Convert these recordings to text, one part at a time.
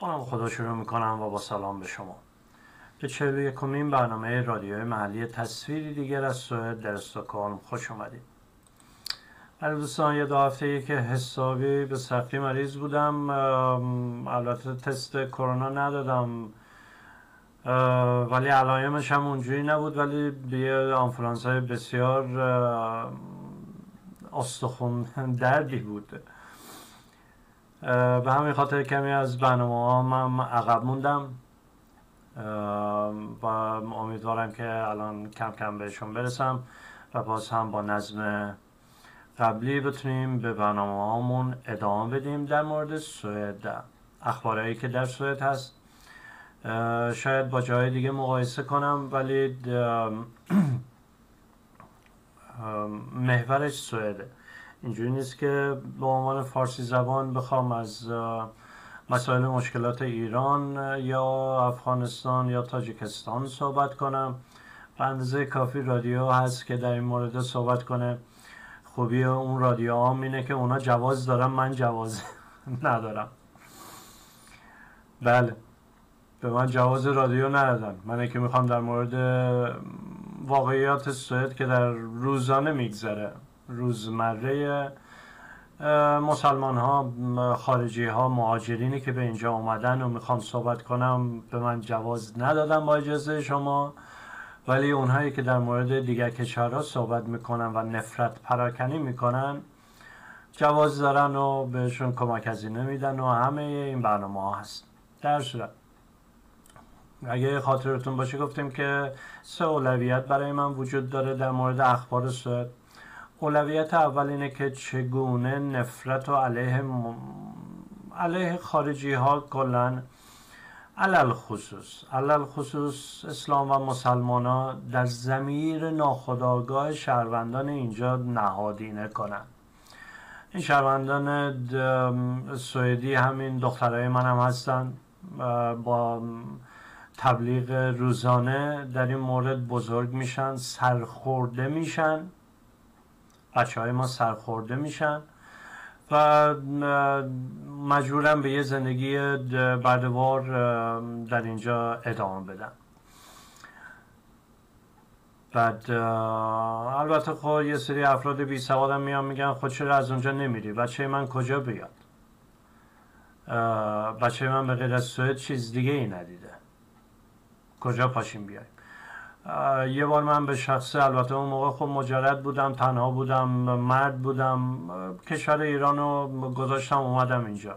با خدا شروع می‌کنم و با سلام به شما. به چهل یکمین برنامه رادیوی محلی تصویری دیگر از سوئد در استکهلم خوش اومدید. برای دوستان یه دو هفته که حسابی به سختی مریض بودم البته تست کرونا ندادم ولی علایمش هم اونجوری نبود ولی یه آنفلانس های بسیار استخون دردی بود. به همین خاطر کمی از برنامه هم عقب موندم. و امیدوارم که الان کم کم بهشون برسم و باز هم با نظم قبلی بتونیم به برنامه هامون ادامه بدیم در مورد سوئد. اخبارهایی که در سوئد هست. شاید با جای دیگه مقایسه کنم ولی محورش سوئده اینجوری نیست که به عنوان فارسی زبان بخوام از مسائل مشکلات ایران یا افغانستان یا تاجیکستان صحبت کنم. و اندازه کافی رادیو هست که در این مورد صحبت کنه. خوبی اون رادیو هم اینه که اونا جواز دارن من جواز ندارم. بله. به من جواز رادیو ندادن. من که می‌خوام در مورد واقعیات سوئد که در روزانه میگذره. روزمره مسلمان ها خارجی ها مهاجرینی که به اینجا اومدن و می‌خوام صحبت کنم به من جواز ندادم با اجازه شما. ولی اونهایی که در مورد دیگر کشورها صحبت می‌کنن و نفرت پراکنی می‌کنن جواز دارن و بهشون کمک هزینه میدن و همه این برنامه ها هست. در صورت اگه خاطرتون باشه گفتیم که سه اولویت برای من وجود داره در مورد اخبار سوئد اولویت اول اینه که چگونه نفرت و علیه, م... علیه خارجی ها کلن علل خصوص علل خصوص اسلام و مسلمان ها در زمیر ناخداگاه شهروندان اینجا نهادینه کنن. این شهروندان سوئدی همین دخترای من هم هستن با تبلیغ روزانه در این مورد بزرگ میشن سرخورده میشن. بچه های ما سرخورده میشن و مجبورم به یه زندگی بردوار در اینجا ادامه بدن. بعد البته خب یه سری افراد بی سوادم میان میگن خود چرا از اونجا نمیری؟ بچه من کجا بیاد؟ بچه من به غیر از سوئد چیز دیگه ای ندیده. کجا پاشیم بیایم؟ یه بار من به شخصه البته اون موقع خب مجرد بودم تنها بودم مرد بودم کشور ایران رو گذاشتم اومدم اینجا.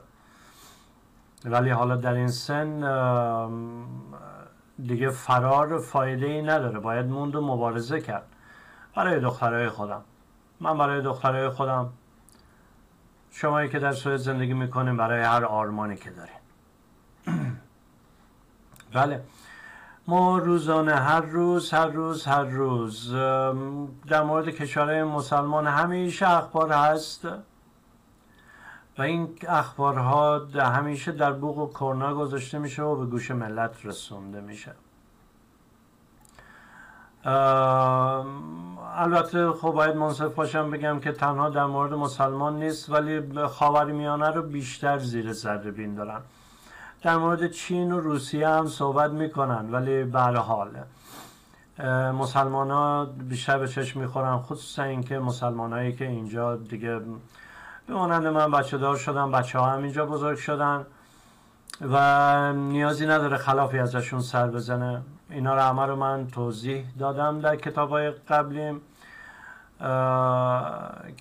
ولی حالا در این سن دیگه فرار فایده ای نداره باید موند و مبارزه کرد. برای دخترای خودم. من برای دخترای خودم. شمایی که در سوئد زندگی می‌کنیم برای هر آرمانی که دارین بله. ما روزانه هر روز هر روز هر روز. در مورد کشورهای مسلمان همیشه اخبار هست. و این اخبارها همیشه در بوق و کرنا گذاشته میشه و به گوش ملت رسونده میشه. البته خب باید منصف باشم بگم که تنها در مورد مسلمان نیست ولی خاورمیانه رو بیشتر زیر ذره بین دارن در مورد چین و روسیه هم صحبت می‌کنن ولی به حال مسلمان ها بیشتر به چشم می‌خورن خصوصا اینکه مسلمان هایی که اینجا دیگه به مانند من بچه دار شدن بچه ها هم اینجا بزرگ شدن و نیازی نداره خلافی ازشون سر بزنه. اینا رو همه رو من توضیح دادم در کتاب های قبلیم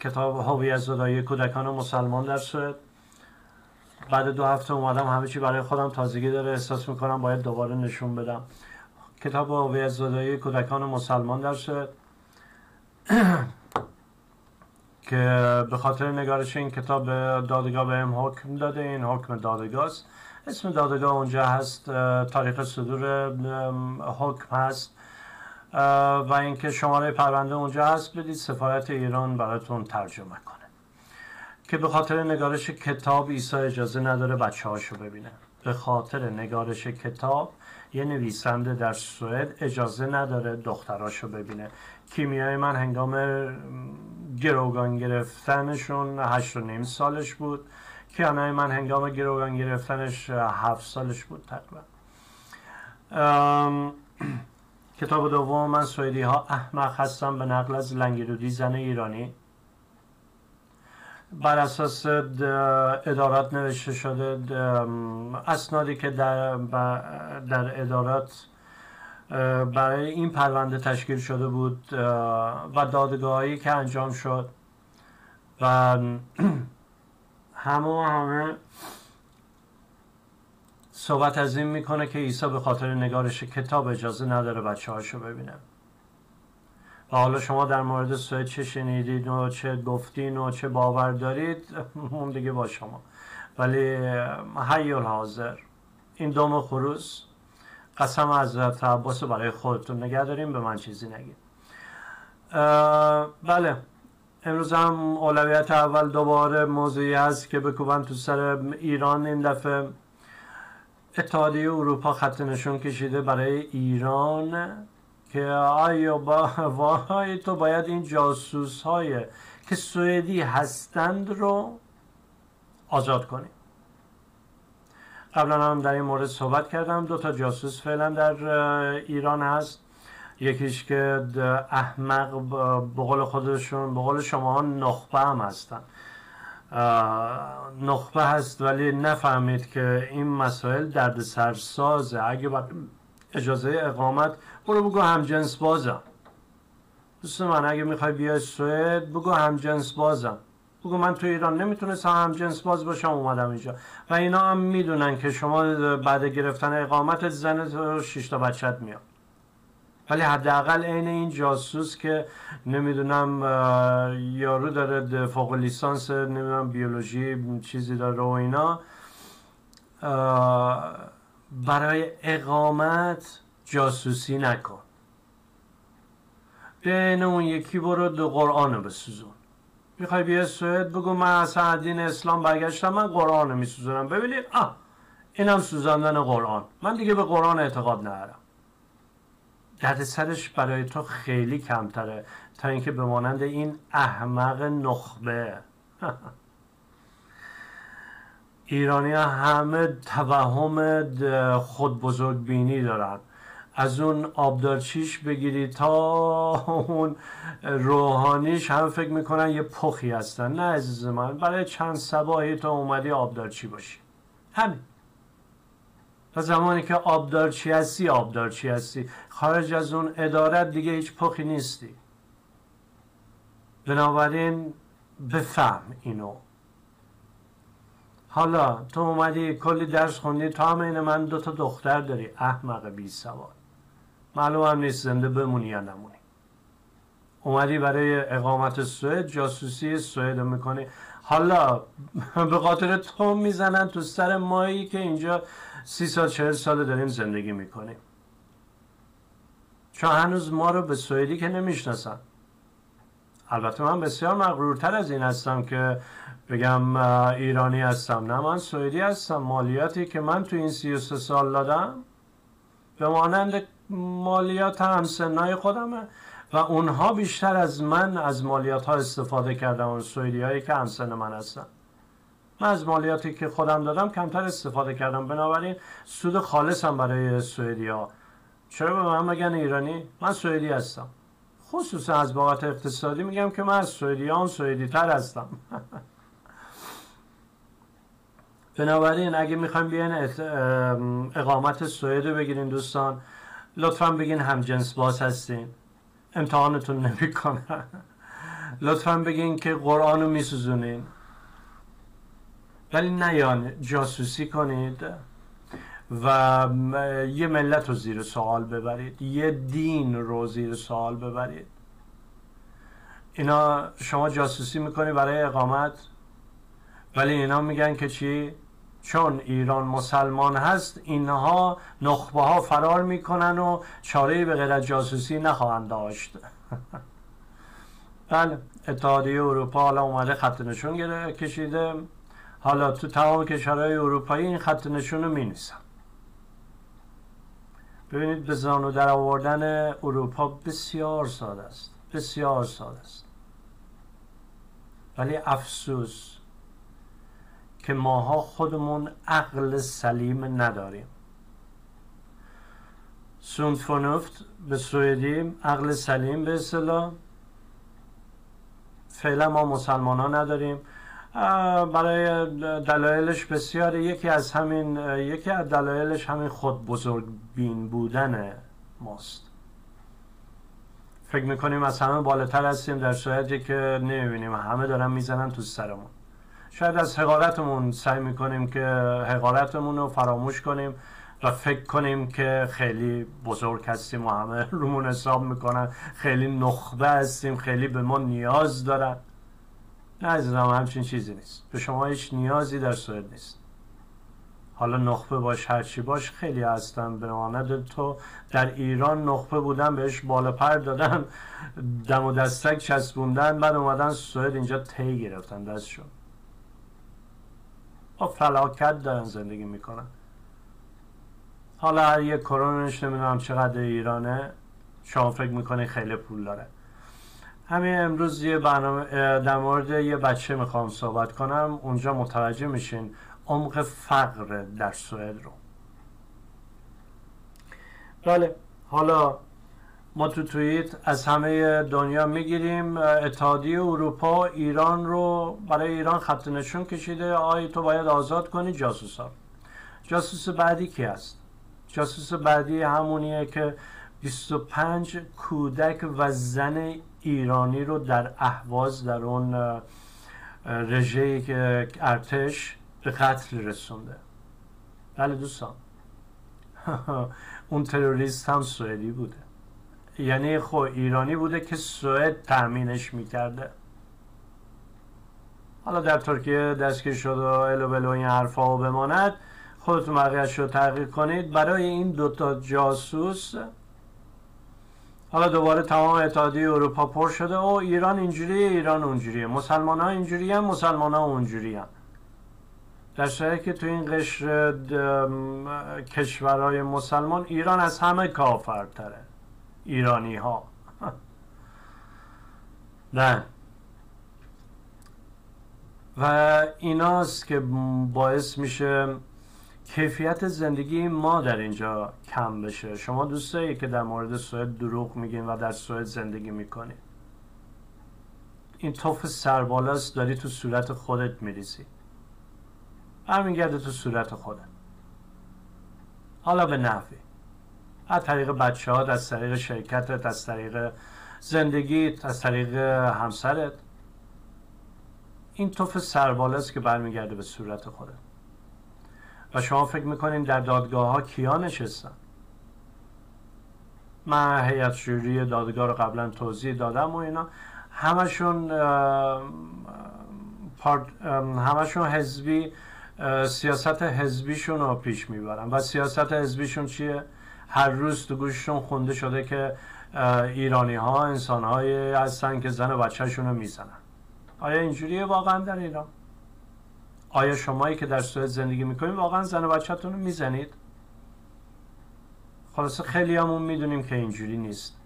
کتاب هویت زدایی کودکان مسلمان در سوئد. بعد دو هفته اومدم همه چی برای خودم تازگی داره احساس می‌کنم باید دوباره نشون بدم. کتاب هویت زدایی کودکان مسلمان در سوئد که به خاطر نگارش این کتاب دادگاه به هم حکم داده این حکم دادگاه است. اسم دادگاه اونجا هست تاریخ صدور حکم هست. و اینکه شماره پرونده اونجا هست بدید سفارت ایران براتون ترجمه کنه که به خاطر نگارش کتاب عیسی اجازه نداره بچه هاشو ببینه. به خاطر نگارش کتاب یه نویسنده در سوئد اجازه نداره دختراشو ببینه. کیمیای من هنگام گروگان گرفتنشون هشت و نیم سالش بود. کیانه من هنگام گروگان گرفتنش هفت سالش بود تقریبا. کتاب دوم من سویدی ها احمق هستم به نقل از لنگیرودی زن ایرانی. بر اساس ادارات نوشته شده اسنادی که در, در ادارات برای این پرونده تشکیل شده بود و دادگاهی که انجام شد. و همه همه صحبت از این می‌کنه که عیسی به خاطر نگارش کتاب اجازه نداره بچه هاشو ببینه. و حالا شما در مورد سوئد چه شنیدید و چه گفتین و چه باور دارید؟ اون دیگه با شما. ولی حیال حاضر. این دوم خروس قسم از عباس برای خودتون نگه داریم به من چیزی نگید. بله. امروز هم اولویت اول دوباره موضوعی هست که بکوبن تو سر ایران این دفعه. اتحادیه اروپا خط نشون کشیده برای ایران. که آیا با وای تو باید این جاسوس های که سوئدی هستند رو آزاد کنی. قبلا هم در این مورد صحبت کردم. دو تا جاسوس فعلا در ایران هست. یکیش که احمق به قول خودشون به قول شما نخبه هم هستن. نخبه هست ولی نفهمید که این مسائل درد سرسازه اگه اجازه اقامت. برو بگو هم جنس بازم. دوست من اگه می‌خوای بیای سوئد بگو هم جنس بازم. بگو من تو ایران نمی‌تونستم هم جنس باز باشم اومدم اینجا. و اینا هم می‌دونن که شما بعد گرفتن اقامت زن تو شش بچت میاد. ولی حداقل عین این جاسوس که نمی‌دونم یارو داره فوق لیسانس نمی‌دونم بیولوژی چیزی داره و اینا برای اقامت جاسوسی نکن. بین اون یکی برو دو قرآن بسوزون. می‌خوای بیا سوئد بگو من اصلا دین اسلام برگشتم من قرآن میسوزونم. ببینید آه اینم سوزاندن قرآن. من دیگه به قرآن اعتقاد ندارم. درد سرش برای تو خیلی کمتره تا اینکه به مانند این احمق نخبه. ایرانی همه توهم خود بزرگ بینی دارن. از اون آبدارچیش بگیری تا اون روحانیش هم فکر می‌کنن یه پخی هستن. نه عزیز من برای چند سباهی تو اومدی آبدارچی باشی؟ همین. و زمانی که آبدارچی هستی آبدارچی هستی. خارج از اون ادارت دیگه هیچ پخی نیستی. بنابراین بفهم اینو. حالا تو اومدی کلی درس خوندی تو هم این من دو تا دختر داری احمق بی سواد. معلوم هم نیست زنده بمونی یا نمونی. اومدی برای اقامت سوئد جاسوسی سوئد می‌کنی. حالا به خاطر تو می‌زنن تو سر مایی که اینجا سی سال چهل سال داریم زندگی می‌کنیم. چون هنوز ما رو به سوئدی که نمی‌شناسن. البته من بسیار مغرورتر از این هستم که بگم ایرانی هستم. نه من سوئدی هستم. مالیاتی که من تو این سی و سه سال دادم به مانند مالیات همسنای خودمه و اونها بیشتر از من از مالیات ها استفاده کردن. اون سوئدی هایی که همسن من هستن. من از مالیاتی که خودم دادم کمتر استفاده کردم. بنابراین سود خالصم برای سوئدی ها چرا به من بگن ایرانی؟ من سوئدی هستم. خصوصا از باقت اقتصادی میگم که من از سوئدی هم سوئدی تر هستم. بنابراین اگه می‌خوایم بیاین اقامت سوئد رو بگیرین دوستان لطفا بگین هم جنس باز هستین. امتحانتون نمی‌کنن لطفا بگین که قرآن رو میسوزونین. ولی نیان جاسوسی کنید. و یه ملت رو زیر سوال ببرید یه دین رو زیر سوال ببرید. اینا شما جاسوسی می‌کنی برای اقامت ولی اینا میگن که چی؟ چون ایران مسلمان هست اینها نخبه ها فرار می‌کنن و چاره به غیر جاسوسی نخواهند داشت. بله اتحادیه اروپا حالا اومده خط نشون کشیده. حالا تو تمام کشورهای اروپایی این خط نشون رو می ببینید به زانو در آوردن اروپا بسیار ساده است. بسیار ساده است. ولی افسوس که ماها خودمون عقل سلیم نداریم. سونفونفت به سوئدی عقل سلیم به اصطلاح. فعلا ما مسلمان ها نداریم. برای دلایلش بسیار یکی از همین یکی از دلایلش همین خود بزرگ بین بودن ماست. فکر می‌کنیم از همه بالاتر هستیم در صورتی که نمی‌بینیم. همه دارن می‌زنن تو سرمون. شاید از حقارتمون سعی می‌کنیم که حقارتمون رو فراموش کنیم و فکر کنیم که خیلی بزرگ هستیم و همه رومون حساب می‌کنن. خیلی نخبه هستیم خیلی به ما نیاز دارن. عزیزم همچین چیزی نیست. به شما هیچ نیازی در سوئد نیست. حالا نخبه باش هرچی باش خیلی هستن به مانند تو در ایران نخبه بودن بهش بالا پر دادن دم و دستک چسبوندن بعد اومدن سوئد اینجا تی گرفتن دستشون با فلاکت دارن زندگی می‌کنن. حالا هر یک کرونش نمی‌دونم چقدر ایرانه. شما فکر می‌کنه خیلی پول داره. همین امروز یه برنامه در مورد یه بچه می‌خوام صحبت کنم. اونجا متوجه میشین عمق فقر در سوئد رو. بله حالا ما تو توییت از همه دنیا می‌گیریم. اتحادیه اروپا ایران رو برای ایران خط نشون کشیده. آی تو باید آزاد کنی جاسوسا. جاسوس بعدی کی است جاسوس بعدی همونیه که 25 کودک و زن ایرانی رو در اهواز در اون رژه که ارتش به قتل رسونده. بله دوستان. اون تروریست هم سوئدی بوده. یعنی خب ایرانی بوده که سوئد تأمینش می‌کرده. حالا در ترکیه دستگیر شد و الو بلو این حرفا و بماند. خودتون بقیهش رو تحقیق کنید. برای این دوتا جاسوس حالا دوباره تمام اتحادیه اروپا پر شده و ایران اینجوریه ایران اونجوریه. مسلمان ها اینجوری هم مسلمان ها اونجوری در صورتی که تو این قشر کشورهای مسلمان ایران از همه کافرتره. ایرانی ها نه. و ایناست که باعث میشه کیفیت زندگی ما در اینجا کم بشه. شما دوست که در مورد سوئد دروغ میگین و در سوئد زندگی می‌کنید این توف سربالاست داری تو صورت خودت میریزی. برمیگرده تو صورت خودت. حالا به نحوی. از طریق بچه ها از طریق شرکتت از طریق زندگیت از طریق همسرت. این توف سربالاست که برمیگرده به صورت خودت. و شما فکر می‌کنین در دادگاه ها کیا نشستن؟ من هیئت شوری دادگاه رو قبلا توضیح دادم و اینا. همشون همشون حزبی سیاست حزبیشون رو پیش می‌برن. و سیاست حزبیشون چیه؟ هر روز تو گوششون خونده شده که ایرانی ها انسان هایی هستن که زن و بچهشون رو می‌زنن. آیا اینجوریه واقعا در ایران؟ آیا شمایی که در سوئد زندگی می‌کنید واقعا زن و بچهتون رو می‌زنید؟ خلاصه خیلی همون می‌دونیم که اینجوری نیست.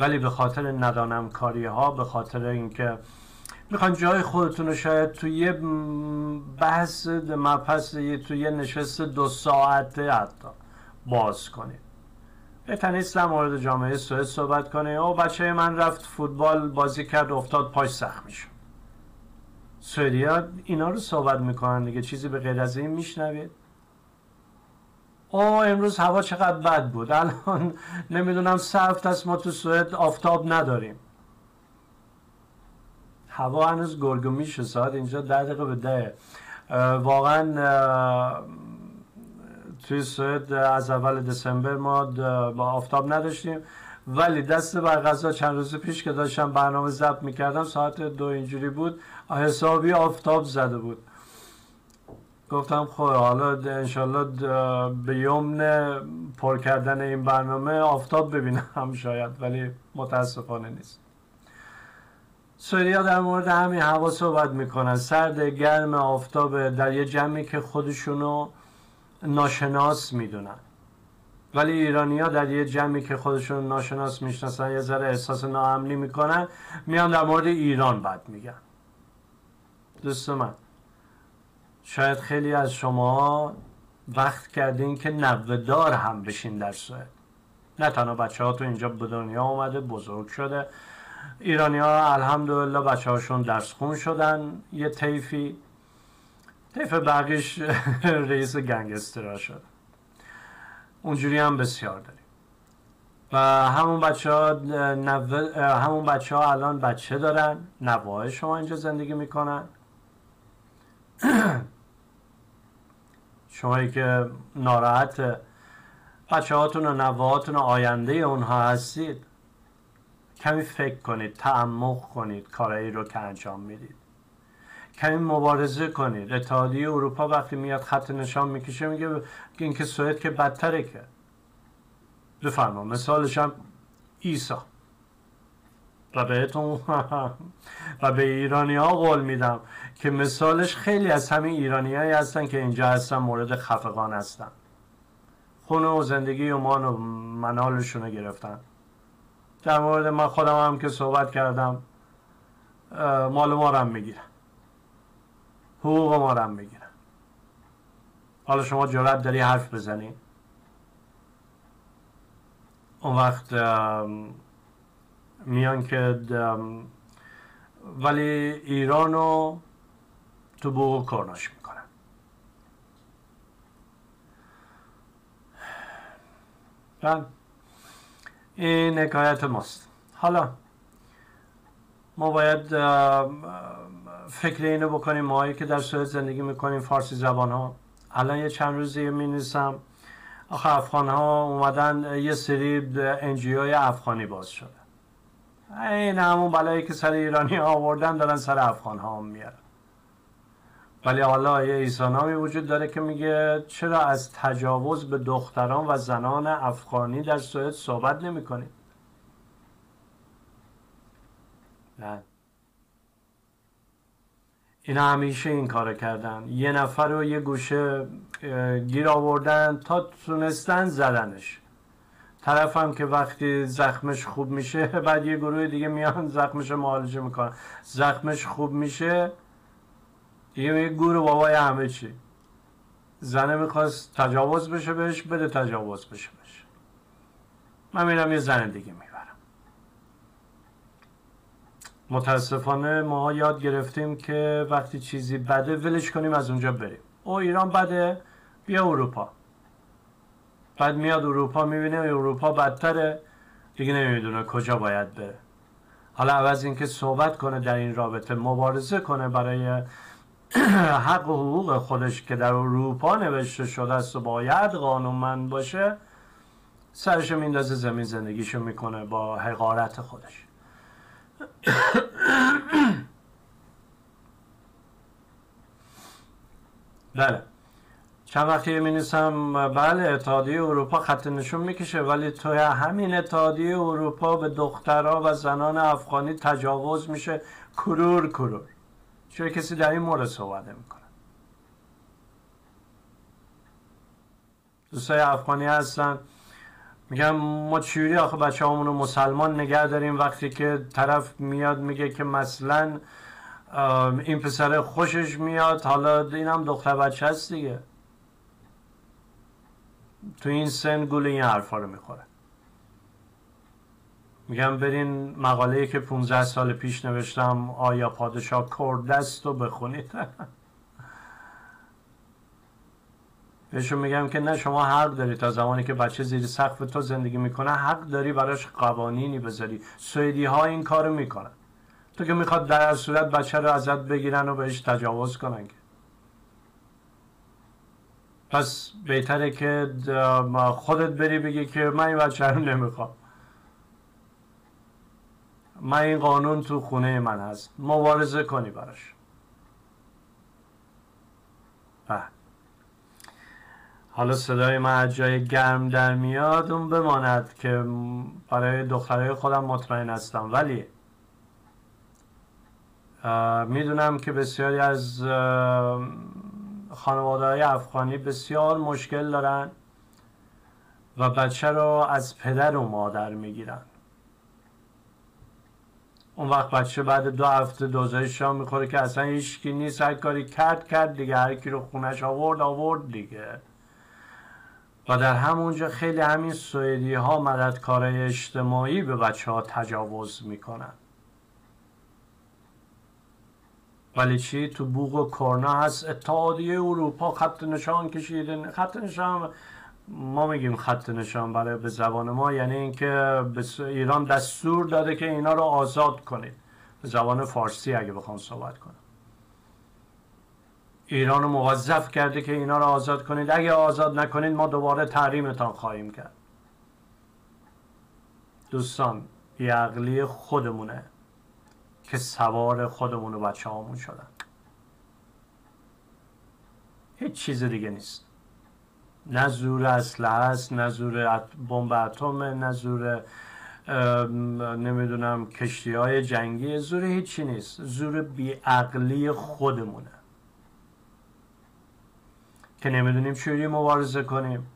ولی به خاطر ندانم کاری ها به خاطر اینکه می‌خوان جای خودتون رو شاید تو یه بحث مبحث تو یه نشست دو ساعته حتی باز کنید. بهتر در مورد جامعه سوئد صحبت کنه او بچه من رفت فوتبال بازی کرد افتاد پاش سخت میشه سوئدیا اینا رو صحبت می‌کنن دیگه چیزی به غیر از این میشنوید. او امروز هوا چقدر بد بود. الان نمی‌دونم سفت است ما تو سوئد آفتاب نداریم. هوا هنوز گرگومیشه. ساعت اینجا ده دقیقه به ده. واقعا توی سوئد از اول دسامبر ما با آفتاب نداشتیم. ولی دست بر غذا چند روز پیش که داشتم برنامه ضبط می‌کردم ساعت دو اینجوری بود حسابی آفتاب زده بود. گفتم خب حالا انشالله به یمن پر کردن این برنامه آفتاب ببینم شاید ولی متاسفانه نیست. سوریا در مورد همین هوا صحبت می‌کنن سرد گرم آفتاب در یه جمعی که خودشونو ناشناس می‌دونن. ولی ایرانی ها در یه جمعی که خودشون ناشناس می‌شناسن یه ذره احساس ناامنی می‌کنن میان در مورد ایران بد میگن. دوست من شاید خیلی از شما وقت کردین که نوهدار هم بشین در سوئد. نه تنها بچه ها تو اینجا به دنیا اومده بزرگ شده. ایرانی ها الحمدلله بچه هاشون درس خون شدن. یه تیفی تیف بقیش رئیس گنگسترا شد. اونجوری هم بسیار داریم. و همون بچه ها همون بچه ها الان بچه دارن نواه شما اینجا زندگی می‌کنن. شمایی که ناراحت بچه هاتون و نوهاتون و آینده اونها هستید کمی فکر کنید تعمق کنید کارایی رو که انجام می‌دید. کمی مبارزه کنید اتحادیه اروپا وقتی میاد خط نشان می‌کشه میگه اینکه سوئد که بدتره که. بفرما مثالش هم ایسا و بهتون و به ایرانی ها قول میدم که مثالش خیلی از همین ایرانی هایی هستن که اینجا هستن مورد خفقان هستن. خونه و زندگی و مان و منالشون رو گرفتن. در مورد من خودم هم که صحبت کردم مال ما رو هم می‌گیرن. حقوق ما رو هم می‌گیرن حالا شما جرأت داری حرف بزنی؟ اون وقت میان که ولی ایران رو تو بو کرناش می‌کنن. بله. این حکایت ماست. حالا ما باید فکر اینو بکنیم ماهایی که در سوئد زندگی می‌کنیم فارسی زبان ها الان یه چند روزی می نیستم آخه افغان ها اومدن یه سری انجیوی افغانی باز شده. این همون بلایی که سر ایرانی ها آوردن دارن سر افغان ها میارن. ولی حالا یه ایسانامی وجود داره که میگه چرا از تجاوز به دختران و زنان افغانی در سوئد صحبت نمی کنید نه. اینا همیشه این کار کردن. یه نفر رو یه گوشه گیر آوردن تا تونستن زدنش. طرف هم که وقتی زخمش خوب میشه بعد یه گروه دیگه میان زخمش معالجه می‌کنن. زخمش خوب میشه یه گور بابای همه چی. زنه می‌خواست تجاوز بشه بهش بده تجاوز بشه بشه من میرم یه زن دیگه می‌برم متاسفانه ما یاد گرفتیم که وقتی چیزی بده ولش کنیم از اونجا بریم. او ایران بده بیا اروپا. بعد میاد اروپا می‌بینه اروپا بدتره. دیگه نمی‌دونه کجا باید بره. حالا عوض اینکه صحبت کنه در این رابطه مبارزه کنه برای حق و حقوق خودش که در اروپا نوشته شده است و باید قانونمند باشه سرش میندازه زمین زندگیشو می‌کنه با حقارت خودش. بله. چند وقتی می بله اتحادیه اروپا خط نشون می‌کشه ولی توی همین اتحادیه اروپا به دخترها و زنان افغانی تجاوز میشه کرور کرور. چرا کسی در این مورد صحبت می‌کنه دوستای افغانی هستن. میگم ما چیوری آخه بچه رو مسلمان نگه داریم وقتی که طرف میاد میگه که مثلا این پسر خوشش میاد حالا این هم دختر بچه هست دیگه. تو این سن گول این حرفا رو می‌خوره. میگم برین مقاله که 15 سال پیش نوشتم آیا پادشاه کرد است رو بخونید؟ بهشون میگم که نه شما حق داری تا زمانی که بچه زیر سقف تو زندگی می‌کنه حق داری براش قوانینی بذاری. سویدی ها این کارو می‌کنن. تو که می‌خواد در صورت بچه رو ازت بگیرن و بهش تجاوز کنن پس بهتره که خودت بری بگی که من این بچه رو نمی‌خوام. من این قانون تو خونه من هست. مبارزه کنی براش. بله. حالا صدای من از جای گرم در میاد اون بماند که برای دخترای خودم مطمئن هستم. ولی می‌دونم که بسیاری از خانواده های افغانی بسیار مشکل دارن و بچه رو از پدر و مادر می‌گیرن. اون وقت بچه بعد دو هفته دوزای شام می‌خوره که اصلا هیچکی نیست هر کاری کرد کرد دیگه هر کی رو خونش آورد آورد دیگه. و در همونجا خیلی همین سوئدی ها مددکارای اجتماعی به بچه ها تجاوز می‌کنن. ولی چی؟ تو بوغ و کرنا هست. اتحادیه اروپا خط نشان کشیده. خط نشان ما میگیم خط نشان برای به زبان ما یعنی اینکه ایران دستور داده که اینا رو آزاد کنید. به زبان فارسی اگه بخوام صحبت کنم. ایران رو موظف کرده که اینا رو آزاد کنید. اگه آزاد نکنید ما دوباره تحریمتان خواهیم کرد. دوستان عقلی خودمونه که سوار خودمون و بچه هامون شدن. هیچ چیز دیگه نیست. نه زور اسلحه است نه زور بمب اتم نه زور نمی‌دونم کشتی های جنگی زور هیچی نیست. زور بیعقلی خودمونه. که نمی‌دونیم چجوری مبارزه کنیم.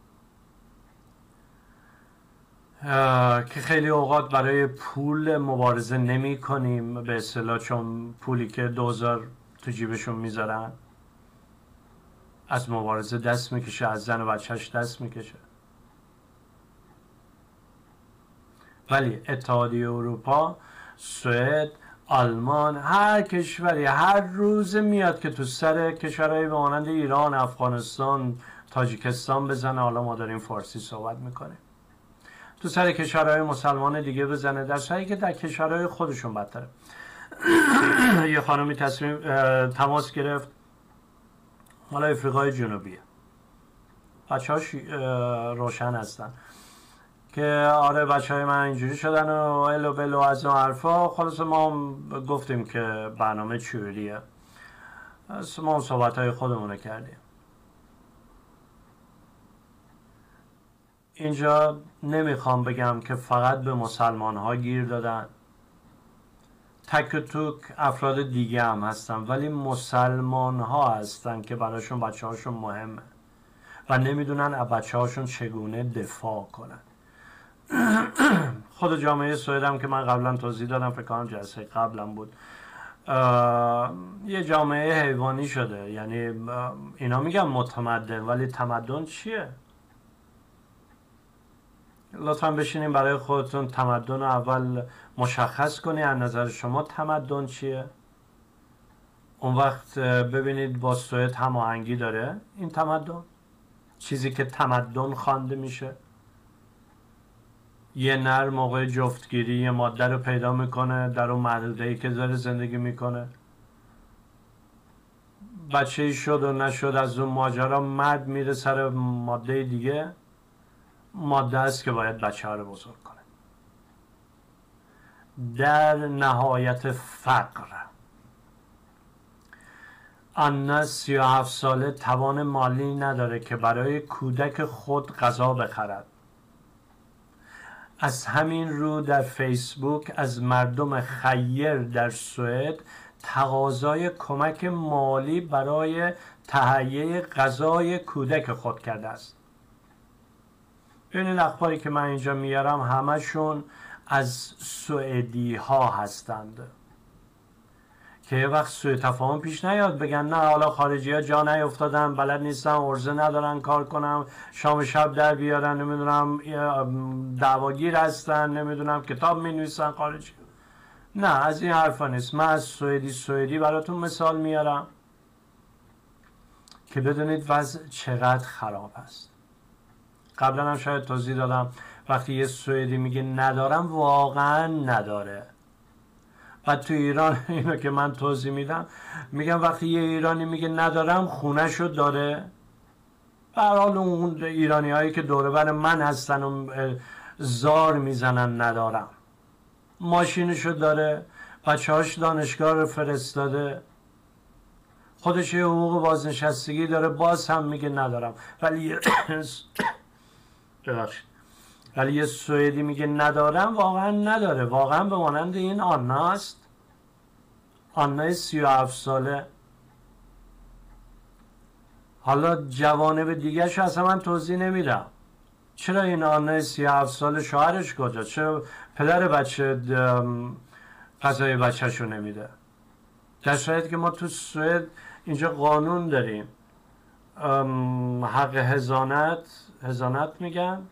که خیلی اوقات برای پول مبارزه نمی کنیم به اصطلاح چون پولی که دوزار تو جیبشون می‌ذارن. از مبارزه دست می‌کشه از زن و بچهش دست می‌کشه. ولی اتحادیه اروپا سوئد آلمان. هر کشوری هر روز میاد که تو سر کشورهای به مانند ایران افغانستان تاجیکستان بزنه. حالا ما داریم فارسی صحبت می‌کنیم. تو سر کشورهای مسلمان دیگه بزنه. در صورتی که در کشورهای خودشون بدتره. یه خانمی تصمیم تماس گرفت. مال افریقای جنوبیه. بچه روشن هستن. که آره بچه های من اینجوری شدن و الو بلو از اون حرفا. خلاص ما گفتیم که برنامه چوریه. ما صحبت های خودمونه کردیم. اینجا نمی‌خوام بگم که فقط به مسلمان ها گیر دادن. تک و توک افراد دیگه هم هستن ولی مسلمان ها هستن که براشون بچه هاشون مهمه و نمی‌دونن از بچه هاشون چگونه دفاع کنن. خود جامعه سوئد هم که من قبلا توضیح دادم فکر کنم جلسه قبلم بود. یه جامعه حیوانی شده. یعنی اینا میگن متمدن ولی تمدن چیه؟ لطفا بشینیم برای خودتون تمدن اول مشخص کنی از نظر شما تمدن چیه؟ اون وقت ببینید با سوئد هماهنگی داره این تمدن. چیزی که تمدن خوانده میشه. یه نر موقع جفتگیری یه ماده رو پیدا می‌کنه در اون محدوده ای که داره زندگی می‌کنه. بچه شد و نشد از اون ماجرا مرد میره سر ماده دیگه. ماده است که باید بچه ها رو بزرگ کنه. در نهایت فقر. آنا سی و هفت ساله توان مالی نداره که برای کودک خود غذا بخرد. از همین رو در فیسبوک از مردم خیر در سوئد تقاضای کمک مالی برای تهیه غذای کودک خود کرده است. ببینید اخباری که من اینجا میارم همشون از سوئدی ها هستند. که یه وقت سوء تفاهم پیش نیاد بگن نه حالا خارجی ها جا نیفتادن بلد نیستن ارزه ندارن کار کنم شام شب در بیارن نمی‌دونم دعواگیر هستن نمی‌دونم کتاب می نویسن خارجی. نه از این حرفا نیست. من از سوئدی سوئدی براتون مثال میارم که بدونید وضع چقدر خراب است. قبلا هم شاید توضیح دادم. وقتی یه سوئدی میگه ندارم واقعا نداره. و تو ایران اینو که من توضیح میدم میگم وقتی یه ایرانی میگه ندارم خونهشو داره. حال اون ایرانی هایی که دوره من هستن و زار می‌زنن ندارم. ماشینشو داره بچه دانشگاه رو فرستاده. خودش یه حقوق بازنشستگی داره باز هم میگه ندارم. ولی ببخشید. ولی یه سوئدی میگه ندارم واقعا نداره. واقعا به مانند این آنا است. آنای سی و ساله. حالا جوانب دیگه شو اصلا من توضیح نمیدم. چرا این آنای سی و ساله شوهرش کجا؟ چرا پدر بچه غذای بچهش رو نمیده؟ در صورتی که ما تو سوئد اینجا قانون داریم. حق هزانت هزانت میگن.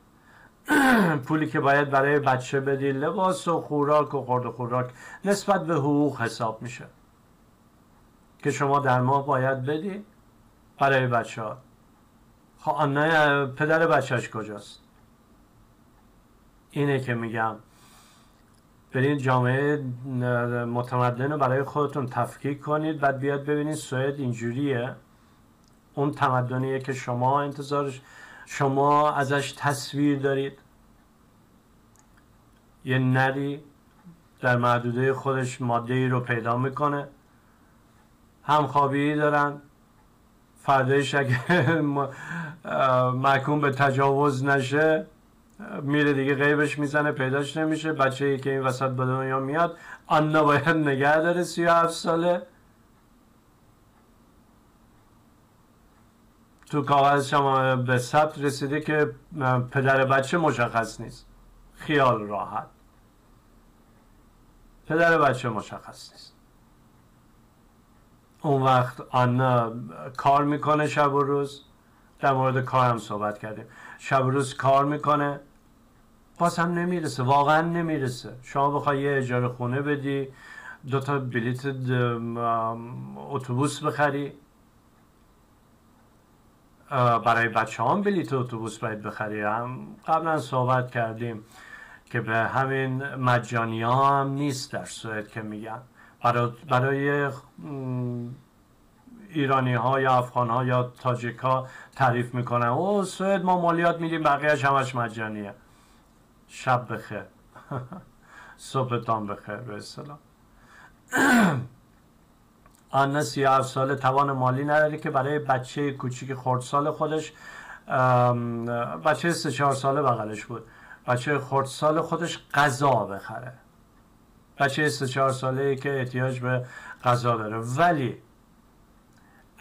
پولی که باید برای بچه بدی لباس و خوراک و خورد و خوراک نسبت به حقوق حساب میشه. که شما در ماه باید بدی برای بچه ها. خب پدر بچهش کجاست؟ اینه که میگم برین جامعه متمدن رو برای خودتون تفکیک کنید بعد بیاد ببینید سوئد اینجوریه. اون تمدنیه که شما انتظارش شما ازش تصویر دارید. یه نری در محدوده خودش ماده ای رو پیدا می‌کنه. همخوابی دارن. فردایش اگه محکوم به تجاوز نشه میره دیگه غیبش می‌زنه پیداش نمیشه. بچه ای که این وسط به دنیا میاد آنا باید نگه داره سی ساله. تو کاغذ شما به ثبت رسیده که پدر بچه مشخص نیست. خیال راحت. پدر بچه مشخص نیست. اون وقت آنا کار می‌کنه شب و روز. در مورد کار هم صحبت کردیم. شب و روز کار می‌کنه. باز هم نمی‌رسه. واقعا نمی‌رسه. شما بخوای یه اجاره خونه بدی دو تا بلیت اتوبوس بخری. برای بچه هم بلیت اتوبوس باید بخری هم قبلا صحبت کردیم که به همین مجانی ها هم نیست در سوئد که میگن. برای, ایرانی ها یا افغان ها یا تاجیک ها تعریف می‌کنن. او سوئد ما مالیات میدیم بقیهش همش مجانیه. شب بخیر. صبحتان بخیر به آن سی هفت ساله توان مالی نداره که برای بچه کوچیک خردسال خودش بچه سه چهار ساله بغلش بود. بچه خردسال خودش غذا بخره. بچه سه چهار ساله که احتیاج به غذا داره. ولی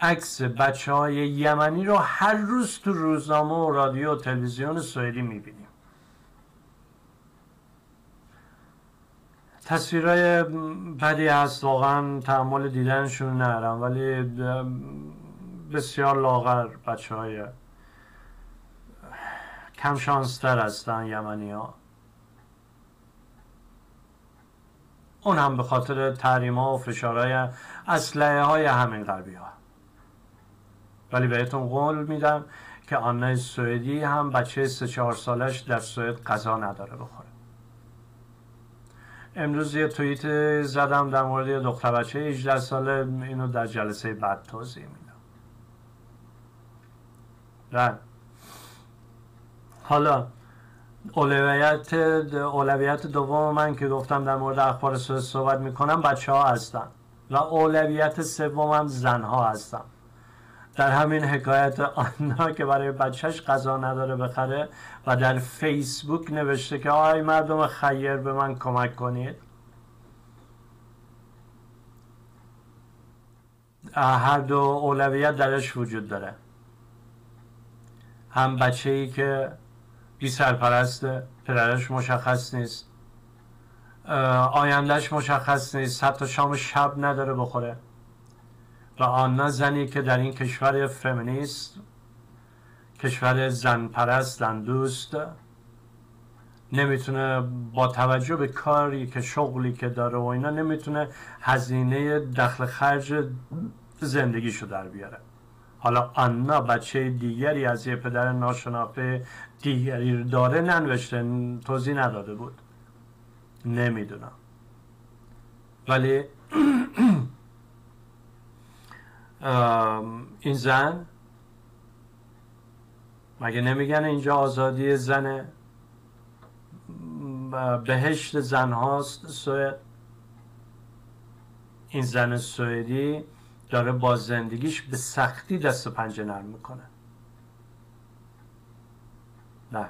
عکس بچه های یمنی رو هر روز تو روزنامه و رادیو و تلویزیون سوئدی می‌بینیم. تصویرهای بدی هست واقعا تحمل دیدنشون نرم ولی بسیار لاغر بچه های کم شانستر هستن یمنی ها اون هم به خاطر تحریم ها و فشارهای اسلحه های همین غربی ها ولی بهتون قول میدم که آنه سوئدی هم بچه سه چهار سالش در سوئد غذا نداره بخوره. امروز یه توییت زدم در مورد یه دختر بچه 18 ساله اینو در جلسه بعد توضیح میدم. بله. حالا اولویت اولویت دوم من که گفتم در مورد اخبار صحبت می‌کنم بچه ها هستن. و اولویت سومم زن ها هستن. در همین حکایت آنا که برای بچهش غذا نداره بخره و در فیسبوک نوشته که آی مردم خیر به من کمک کنید. هر دو اولویت درش وجود داره. هم بچه ای که بی سرپرسته پدرش مشخص نیست. آیندهش مشخص نیست. حتی شام شب نداره بخوره. و آن زنی که در این کشور فمینیست کشور زن پرست زن دوست نمی‌تونه با توجه به کاری که شغلی که داره و اینا نمی‌تونه هزینه دخل خرج زندگیشو در بیاره. حالا آنا بچه دیگری از یه پدر ناشناخته دیگری داره ننوشته توضیح نداده بود. نمی‌دونم. ولی این زن مگه نمیگن اینجا آزادی زنه؟ بهشت زن هاست سوئد. این زن سوئدی داره با زندگیش به سختی دست و پنجه نرم می‌کنه. نه.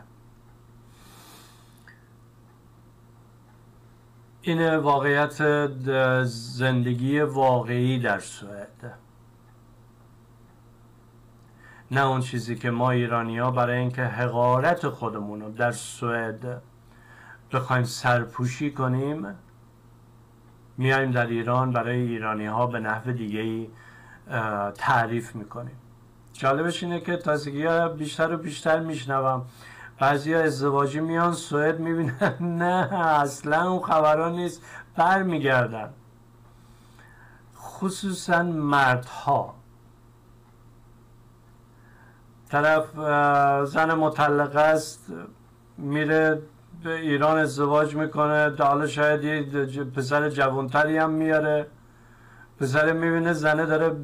این واقعیت زندگی واقعی در سوئد. نه اون چیزی که ما ایرانی ها برای اینکه حقارت خودمون رو در سوئد بخوایم سرپوشی کنیم میایم در ایران برای ایرانی ها به نحو دیگه ای تعریف می‌کنیم. جالبش اینه که تازگی بیشتر و بیشتر میشنوم. بعضی ها ازدواجی میان سوئد می‌بینن نه اصلا اون خبران نیست برمیگردن. خصوصا مردها. طرف زن مطلقه است میره به ایران ازدواج می‌کنه. حالا شاید یه پسر جوانتری هم میاره. پسر می‌بینه زنه داره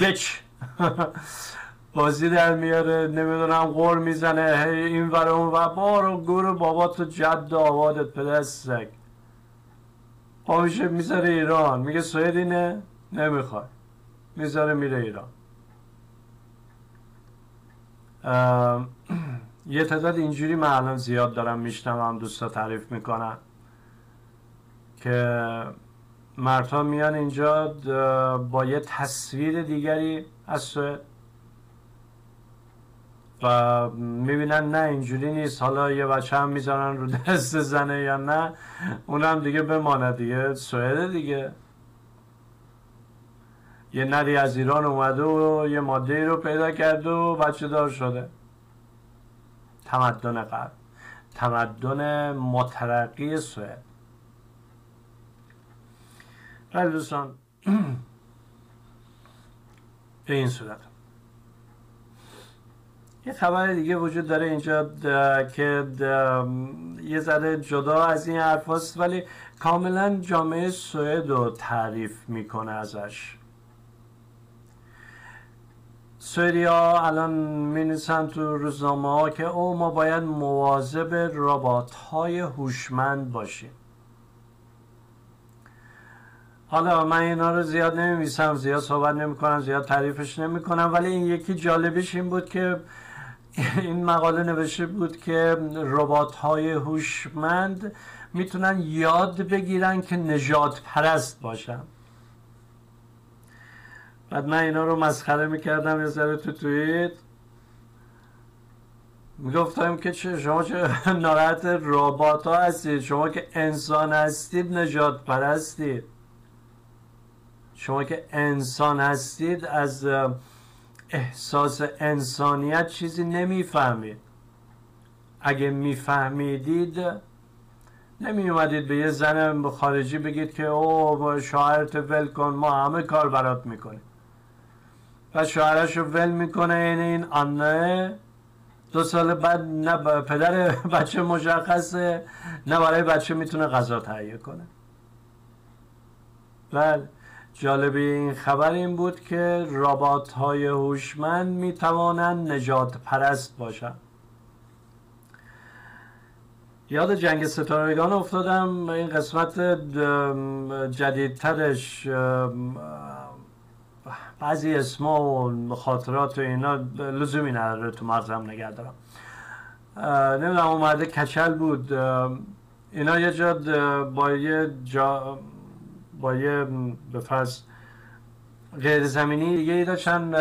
بچ. بازی در میاره نمی‌دونم غور می‌زنه. هی این ور اون و بارو گور بابا تو جد آبادت پدر سگ. پا میشه می‌ذاره ایران. میگه سوید اینه؟ نمی‌خواد. می‌ذاره میره ایران. یه تعداد اینجوری من الان زیاد دارم میشنوم دوستا تعریف می‌کنن که مردها میان اینجا با یه تصویر دیگری از سوئد و می‌بینن نه اینجوری نیست حالا یه بچه هم می‌زنن رو دست زنه یا نه اونم دیگه بمانه دیگه سوئد دیگه. یه نری از ایران اومده و یه ماده رو پیدا کرده و بچه دار شده. تمدن قبل تمدن مترقی سوئد. بله دوستان به این صورت. یه خبر دیگه وجود داره اینجا که یه ذره جدا از این حرف ولی کاملا جامعه سوئد رو تعریف می‌کنه ازش. سوئدیا الان می تو روزنامه ها که او ما باید مواظب ربات های هوشمند باشیم. حالا من اینا رو زیاد نمیویسم زیاد صحبت نمی کنم زیاد تعریفش نمی کنم ولی این یکی جالبش این بود که این مقاله نوشته بود که ربات های هوشمند می‌تونن یاد بگیرن که نجات پرست باشن. بعد من اینا رو مسخره می‌کردم یه ذره تو توییت. می‌گفتم که چه شما چه ناراحت ربات ها هستید؟ شما که انسان هستید نجات پرستید. شما که انسان هستید از احساس انسانیت چیزی نمی‌فهمید. اگه میفهمیدید نمی اومدید به یه زن خارجی بگید که او شوهرت ول کن ما همه کار برات می‌کنیم. و شوهرش رو ول می‌کنه این این آنه. دو سال بعد نه پدر بچه مشخصه نه برای بچه می‌تونه غذا تهیه کنه. بله. جالبی این خبر این بود که رابات های هوشمند می توانند نجات پرست باشند. یاد جنگ ستارگان افتادم این قسمت جدیدترش بعضی اسما و خاطرات و اینا لزومی نداره تو مغزم نگه دارم. نمی‌دونم اون مرده کچل بود. اینا یه جا با یه جا با یه به فرض غیر زمینی دیگه ای داشتن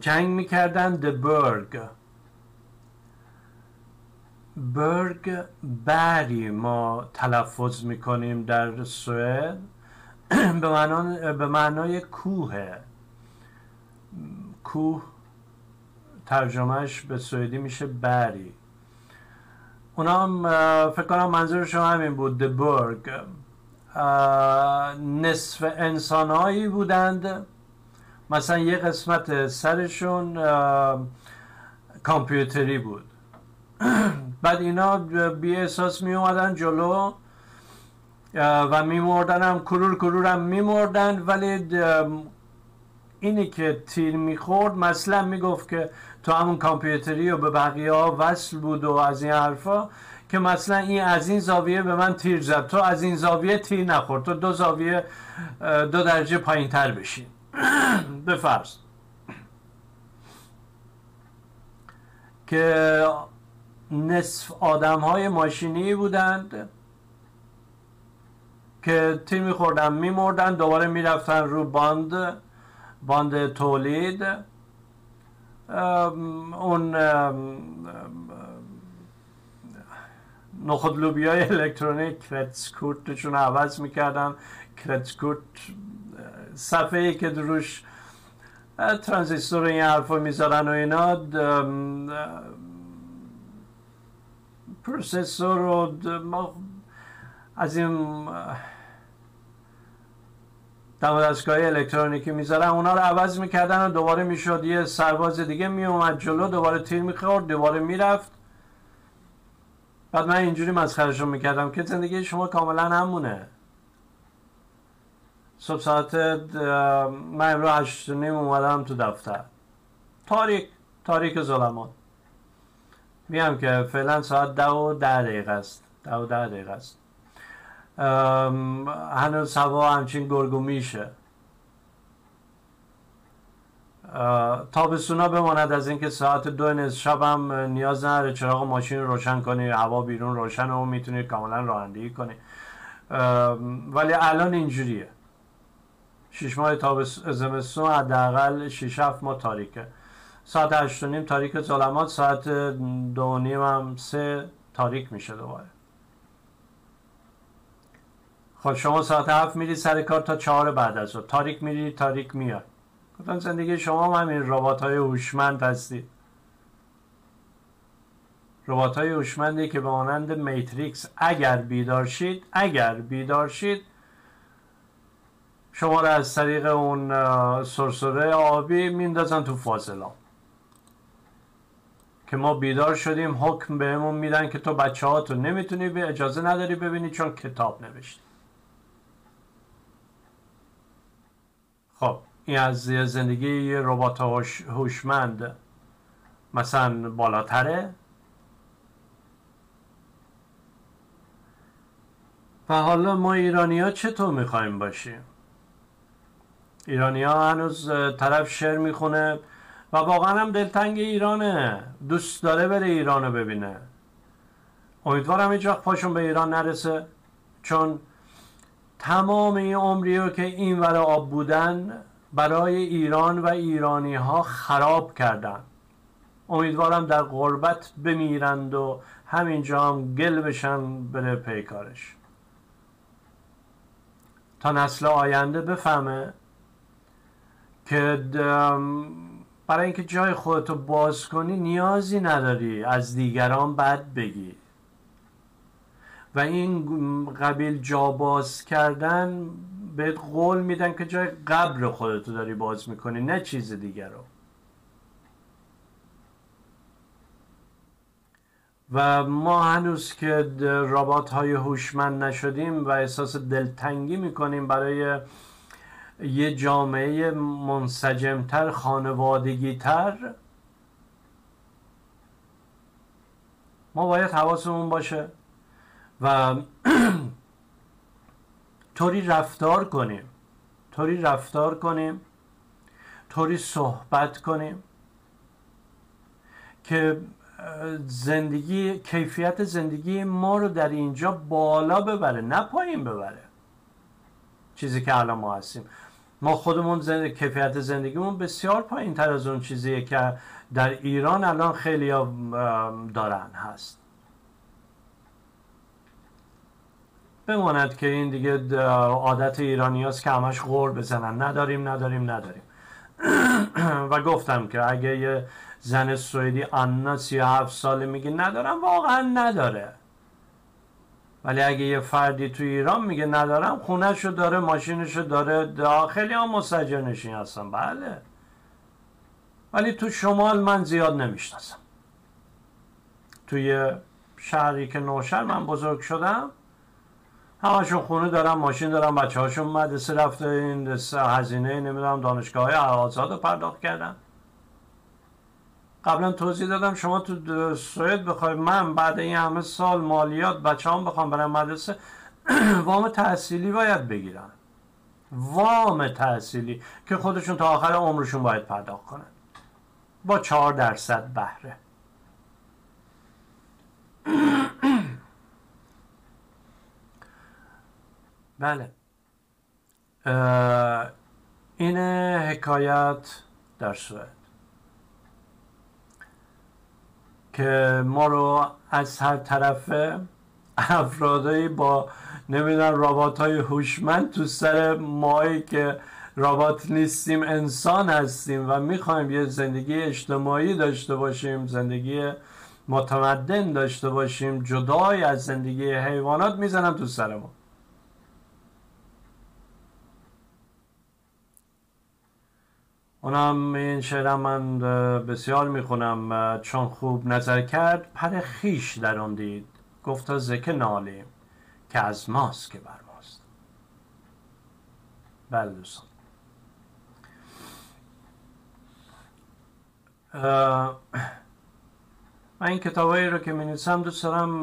جنگ می‌کردن برگ برگ بری ما تلفظ می‌کنیم در سوئد. به, به معنای کوه. کوه ترجمهش به سوئدی میشه بری. اونا هم فکر کنم منظورشون همین بود دبرگ نصف انسانهایی بودند. مثلا یه قسمت سرشون کامپیوتری بود. بعد اینا بی احساس می اومدن جلو. و میمردن هم کرور کرور هم میمردن ولی اینی که تیر می‌خورد مثلا می‌گفت که تو همون کامپیوتری و به بقیه ها وصل بود و از این حرفا که مثلا این از این زاویه به من تیر زد. تو از این زاویه تیر نخورد تو دو زاویه دو درجه پایین تر بشین. به فرض. که نصف آدم های ماشینی بودند. که تیر میخوردن میمردن دوباره می‌رفتن رو باند باند تولید. اون نخود لوبیای الکترونیک کرتسکورتشون عوض می‌کردن. کرتسکورت صفحه ای که دروش ترانزیستور این حرفا می‌ذارن و اینا پروسسور و از این دم الکترونیکی می‌ذارن اونا رو عوض می‌کردن و دوباره می‌شد. یه سرباز دیگه میومد جلو دوباره تیر می‌خورد دوباره می‌رفت. بعد من اینجوری مسخرشون می‌کردم که زندگی شما کاملا همونه. صبح ساعت من امرو هشت نیم اومدم تو دفتر. تاریک تاریک ظلمات. میگم که فعلا ساعت ده و ده دقیقه است. ده و ده دقیقه است. هنوز هوا همچین گرگو میشه تابستونا بماند از اینکه ساعت دو نصف شب هم نیاز نداره چراغ ماشین روشن کنی هوا بیرون روشن و می‌تونی کاملا رانندگی کنی. ولی الان اینجوریه. شش ماه تابستون زمستون حداقل 6 7 ماه تاریکه. ساعت هشت نیم تاریک ظلمات ساعت دو نیم هم سه تاریک میشه دوباره. خب شما ساعت هفت میری سر کار تا چهار بعد از تاریک میری تاریک میاد گفتم زندگی شما هم همین ربات های هوشمند هستید ربات های هوشمندی که به مانند میتریکس اگر بیدار شید اگر بیدار شید شما رو از طریق اون سرسره آبی میندازن تو فاصله که ما بیدار شدیم حکم بهمون میدن که تو بچه ها تو نمی‌تونی به اجازه نداری ببینی چون کتاب نوشتی. خب این از زندگی ربات هوشمند مثلا بالاتره. و حالا ما ایرانی ها چطور می‌خوایم باشیم؟ ایرانی ها هنوز طرف شعر می‌خونه و واقعا هم دلتنگ ایرانه. دوست داره بره ایرانو ببینه. امیدوارم هیچ وقت پاشون به ایران نرسه چون تمام این عمری رو که این ور آب بودن برای ایران و ایرانی ها خراب کردن. امیدوارم در غربت بمیرند و همینجا هم گل بشن بره پیکارش. تا نسل آینده بفهمه که برای اینکه جای خودتو باز کنی نیازی نداری از دیگران بد بگی. و این قبیل جا باز کردن بهت قول میدن که جای قبر خودتو داری باز می‌کنی نه چیز دیگر رو. و ما هنوز که رابات های هوشمند نشدیم و احساس دلتنگی می‌کنیم برای یه جامعه منسجمتر خانوادگیتر ما باید حواسمون باشه. و طوری رفتار کنیم طوری رفتار کنیم طوری صحبت کنیم که زندگی کیفیت زندگی ما رو در اینجا بالا ببره نه پایین ببره. چیزی که الان ما هستیم. ما خودمون زند... کیفیت زندگیمون بسیار پایین تر از اون چیزیه که در ایران الان خیلی دارن هست. بماند که این دیگه عادت ایرانی هست که همش غور بزنن. نداریم نداریم نداریم. و گفتم که اگه یه زن سوئدی آنا سی هفت ساله میگه ندارم واقعا نداره. ولی اگه یه فردی تو ایران میگه ندارم خونهشو داره ماشینشو داره داخلی هم مسجر نشین هستم بله. ولی تو شمال من زیاد نمی‌شناسم. توی شهری که نوشهر من بزرگ شدم همشون خونه دارم ماشین دارم بچه هاشون مدرسه رفته این هزینه نمی‌دونم دانشگاه های آزاد رو پرداخت کردن. قبلا توضیح دادم شما تو سوئد بخوای من بعد این همه سال مالیات بچه هم بخوام برم مدرسه وام تحصیلی باید بگیرن. وام تحصیلی که خودشون تا آخر عمرشون باید پرداخت کنن. با چهار درصد بهره. بله. این حکایت در سوئد. که ما رو از هر طرفه افرادایی با نمی‌دونم رابات های هوشمند تو سر مایی که رابات نیستیم انسان هستیم و می‌خوایم یه زندگی اجتماعی داشته باشیم زندگی متمدن داشته باشیم جدای از زندگی حیوانات می‌زنم تو سر ما اونم این شعرم من بسیار می‌خونم چون خوب نظر کرد پر خیش در اون دید. گفتا زکه نالیم که از ماست که بر ماست. بله دوستان. من این کتابایی رو که می نویسم دوست دارم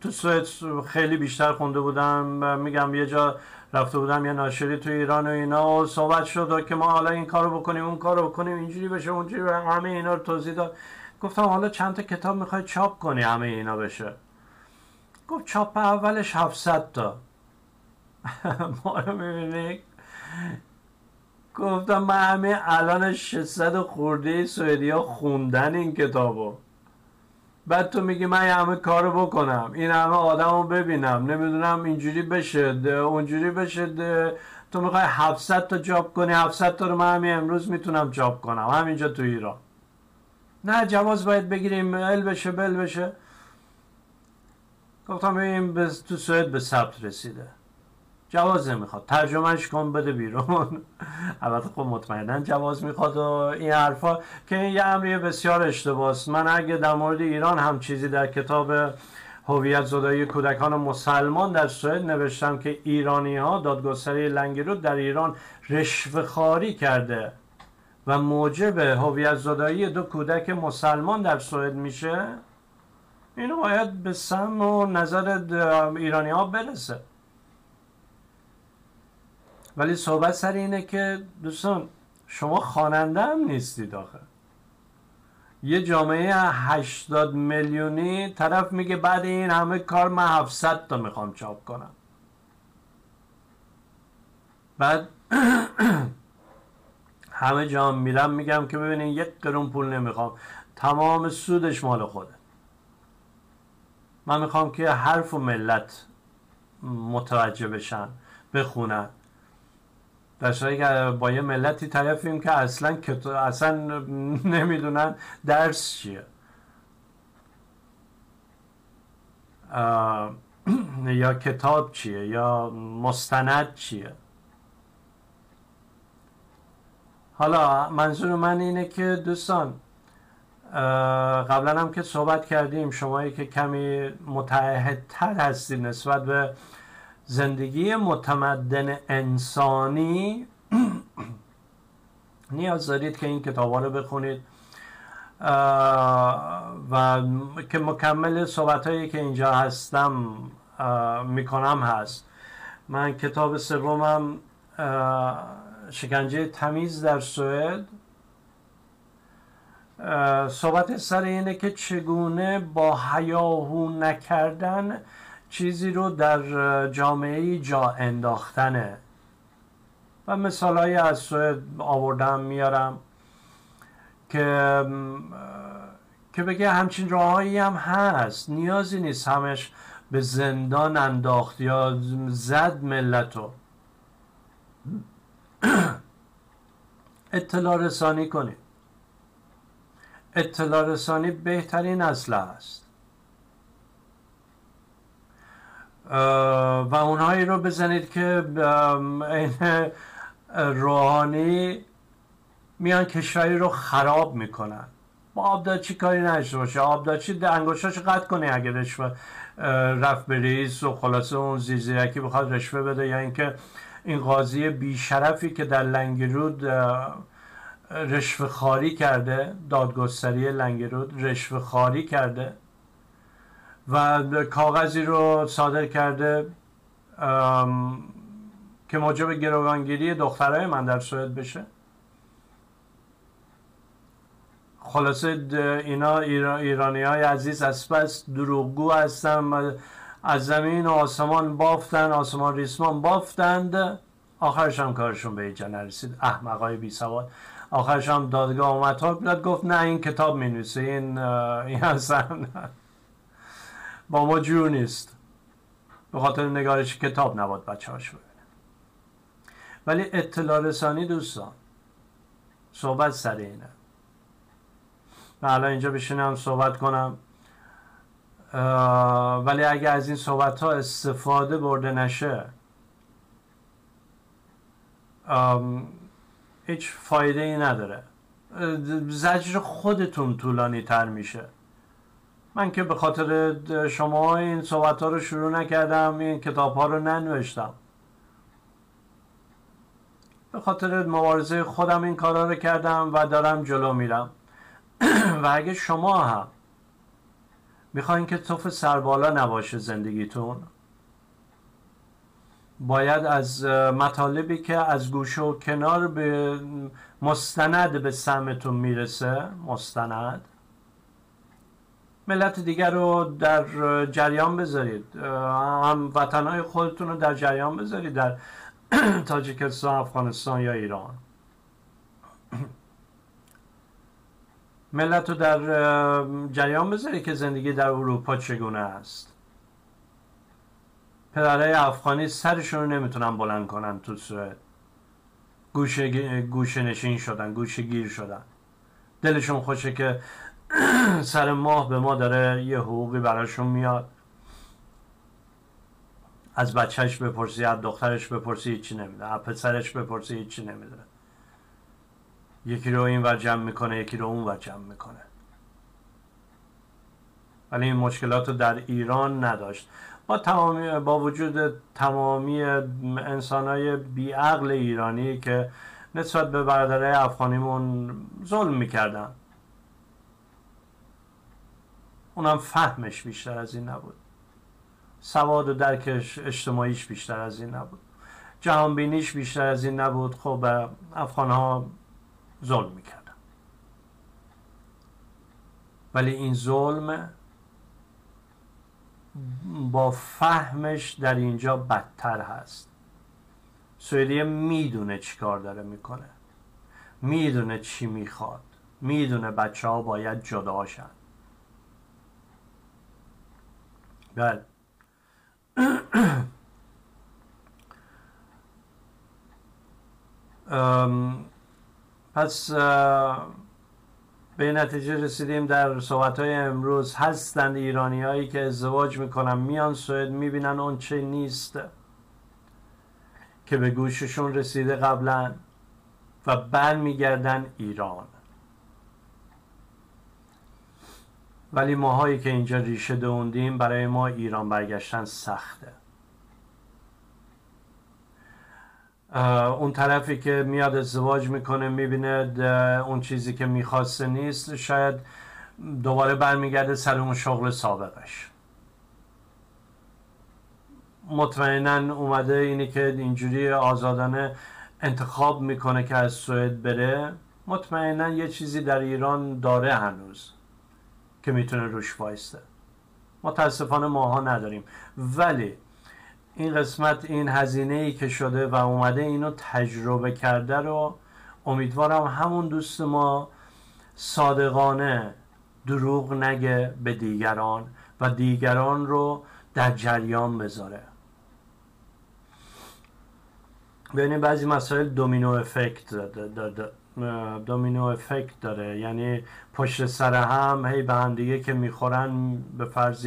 تو سوئد خیلی بیشتر خونده بودم. میگم یه جا رفته بودم یه ناشری تو ایران و اینا و صحبت شد که ما حالا این کارو بکنیم اون کارو بکنیم اینجوری بشه اونجوری همه اینا رو توضیح داد. گفتم حالا چند تا کتاب می‌خوای چاپ کنی همه اینا بشه؟ گفت چاپ اولش 700 تا. ما رو می‌بینی؟ گفتم من همه الان 600 خورده سوئدی ها خوندن این کتابو. بعد تو میگی من همه کارو بکنم. این همه آدم رو ببینم. نمی‌دونم اینجوری بشه اونجوری بشه تو می‌خوای 700 تا جاب کنی 700 تا رو من همین امروز می‌تونم جاب کنم. همینجا تو ایران. نه جواز باید بگیریم. ال بشه بل بشه. گفتم ببین تو سوئد به ثبت رسیده. جواز نمی‌خواد ترجمهش کن بده بیرون. البته خب مطمئنا جواز می‌خواد و این حرفا که این یه امری بسیار اشتباهست من اگه در مورد ایران هم چیزی در کتاب هویت زدایی کودکان مسلمان در سوئد نوشتم که ایرانی ها دادگستری لنگرود در ایران خاری کرده و موجب هویت زدایی دو کودک مسلمان در سوئد میشه اینو باید به سم و نظر ایرانی ها برسه. ولی صحبت سر اینه که دوستان شما خواننده هم نیستید آخه. یه جامعه 80 میلیونی طرف میگه بعد این همه کار من 700 تا می‌خوام چاپ کنم. بعد همه جا میرم میگم که ببینین یک قرون پول نمی‌خوام. تمام سودش مال خوده من می‌خوام که حرف و ملت متوجه بشن بخونن. که با یه ملتی طرفیم که اصلا اصلا نمی‌دونن درس چیه. یا کتاب چیه یا مستند چیه. حالا منظور من اینه که دوستان قبلا هم که صحبت کردیم شمایی که کمی متعهدتر هستید نسبت به زندگی متمدن انسانی نیاز دارید که این کتاب رو بخونید. و که مکمل صحبت هایی که اینجا هستم می‌کنم هست. من کتاب سومم شکنجه تمیز در سوئد. صحبت سر اینه که چگونه با حیاهو نکردن چیزی رو در جامعه جا انداختنه. و مثال های از سوئد آوردم میارم که که بگه همچین راههایی هم هست. نیازی نیست همش به زندان انداخت یا زد ملتو اطلاع رسانی کنید. اطلاع رسانی بهترین اسلحه است. و اونهایی رو بزنید که این روحانی میان کشوری رو خراب می‌کنن. با آبداچی کاری نشته باشه آبداچی انگوشتاشو قطع کنه اگه رشوه رفت به رئیس و خلاصه اون زیزیرکی بخواد رشوه بده یا اینکه این قاضی بیشرفی که در لنگرود رشوه خاری کرده دادگستری لنگرود رشوه خاری کرده. و کاغذی رو صادر کرده که موجب گروگانگیری دخترای من در سوئد بشه. خلاصه اینا ایرانی های عزیز از پس دروغگو هستن از زمین و آسمان بافتن آسمان ریسمان بافتند. آخرش هم کارشون به اینجا نرسید. احمقای بی سواد. آخرش هم دادگاه اومد. گفت نه این کتاب می این این با ما جور نیست. به خاطر نگارش کتاب نباد بچه هاش ببینه. ولی اطلاع رسانی دوستان صحبت سر اینه. من الان اینجا بشینم صحبت کنم. ولی اگه از این صحبت ها استفاده برده نشه هیچ فایده ای نداره. زجر خودتون طولانی تر میشه. من که به خاطر شما این صحبت ها رو شروع نکردم این کتاب ها رو ننوشتم. به خاطر مبارزه خودم این کارا رو کردم و دارم جلو میرم. و اگه شما هم می‌خواین که توف سربالا نباشه زندگیتون باید از مطالبی که از گوشه و کنار به مستند به سمتون می‌رسه مستند ملت دیگر رو در جریان بذارید. هم وطنهای خودتون رو در جریان بذارید در تاجیکستان افغانستان یا ایران. ملت رو در جریان بذارید که زندگی در اروپا چگونه است. پدرهای افغانی سرشون رو نمی‌تونن بلند کنن تو سوئد. گوشه, گوشه نشین شدن گوشه گیر شدن. دلشون خوشه که سر ماه به ما داره یه حقوقی براشون میاد. از بچهش بپرسی از دخترش بپرسی هیچی نمیده. از پسرش بپرسی هیچی نمیده. یکی رو این ور جمع می‌کنه یکی رو اون ور جمع می‌کنه. ولی این مشکلات رو در ایران نداشت. با تمامی با وجود تمامی انسان های بیعقل ایرانی که نسبت به برادرای افغانیمون ظلم می‌کردن. اونم فهمش بیشتر از این نبود. سواد و درکش اجتماعیش بیشتر از این نبود. جهانبینیش بیشتر از این نبود. خب افغان ها ظلم می‌کردن. ولی این ظلم با فهمش در اینجا بدتر هست. سوئدیه می‌دونه چی کار داره می‌کنه. می‌دونه چی می‌خواد. می‌دونه بچه ها باید جدا شن بله پس به نتیجه رسیدیم در صحبت های امروز. هستند ایرانی هایی که ازدواج می‌کنن میان سوئد می‌بینن اون چه نیست که به گوششون رسیده قبلا و بر میگردن ایران. ولی ماهایی که اینجا ریشه دوندیم برای ما ایران برگشتن سخته. اون طرفی که میاد ازدواج می‌کنه می‌بینه اون چیزی که می‌خواسته نیست شاید دوباره برمیگرده سر اون شغل سابقش. مطمئنا اومده اینی که اینجوری آزادانه انتخاب می‌کنه که از سوئد بره. مطمئنا یه چیزی در ایران داره هنوز. که می‌تونه روش وایسته متاسفانه ماها نداریم. ولی این قسمت این هزینه ای که شده و اومده اینو تجربه کرده رو امیدوارم همون دوست ما صادقانه دروغ نگه به دیگران و دیگران رو در جریان بذاره. ببینید بعضی مسائل دومینو افکت دومینو افکت داره. یعنی پشت سر هم هی به هم دیگه که می‌خورن به فرض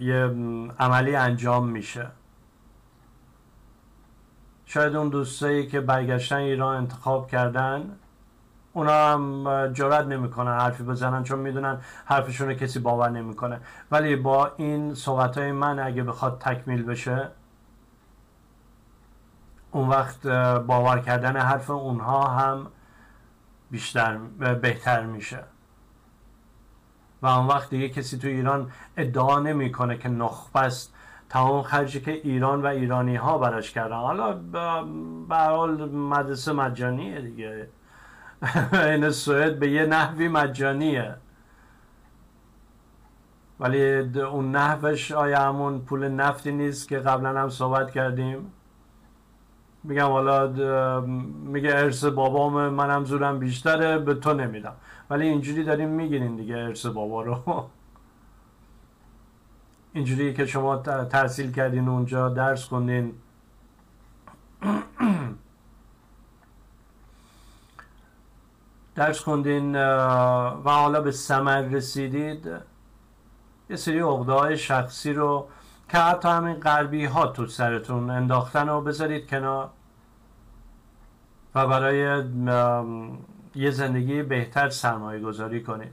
یه عملی انجام میشه. شاید اون دوستایی که برگشتن ایران انتخاب کردن اونا هم جرات نمی‌کنن حرفی بزنن چون می‌دونن حرفشون کسی باور نمی‌کنه. ولی با این صحبت های من اگه بخواد تکمیل بشه اون وقت باور کردن حرف اونها هم بیشتر بهتر میشه. و اون وقت دیگه کسی تو ایران ادعا نمی‌کنه که نخبه است. تمام خرجی که ایران و ایرانی ها براش کردن. حالا به حال مدرسه مجانیه دیگه. این سوئد به یه نحوی مجانیه. ولی اون نحوش آیا همون پول نفتی نیست که قبلا هم صحبت کردیم؟ میگم حالا میگه ارث بابام منم زورم بیشتره به تو نمیدم. ولی اینجوری داریم می‌گیرین دیگه ارث بابا رو. اینجوری که شما تحصیل کردین اونجا درس خوندین. درس خوندین و حالا به سمر رسیدید. یه سری عقده شخصی رو که حتی همین غربی ها تو سرتون انداختن و بذارید کنار. و برای یه زندگی بهتر سرمایه گذاری کنید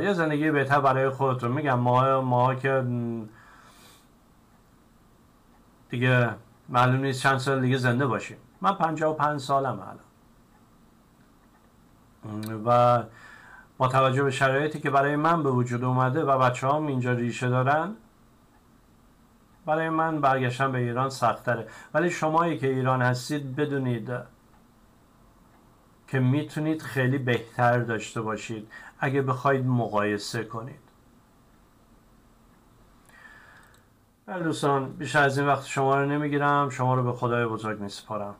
یه زندگی بهتر برای خودتون. میگم ما ما که دیگه معلوم نیست چند سال دیگه زنده باشیم. من پنجاه و پنج سالم الان. و با توجه به شرایطی که برای من به وجود اومده و بچه هم اینجا ریشه دارن برای من برگشتن به ایران سختره ولی شمایی که ایران هستید بدونید که می‌تونید خیلی بهتر داشته باشید اگه بخواید مقایسه کنید. بله دوستان بیشتر از این وقت شما رو نمی‌گیرم شما رو به خدای بزرگ میسپارم.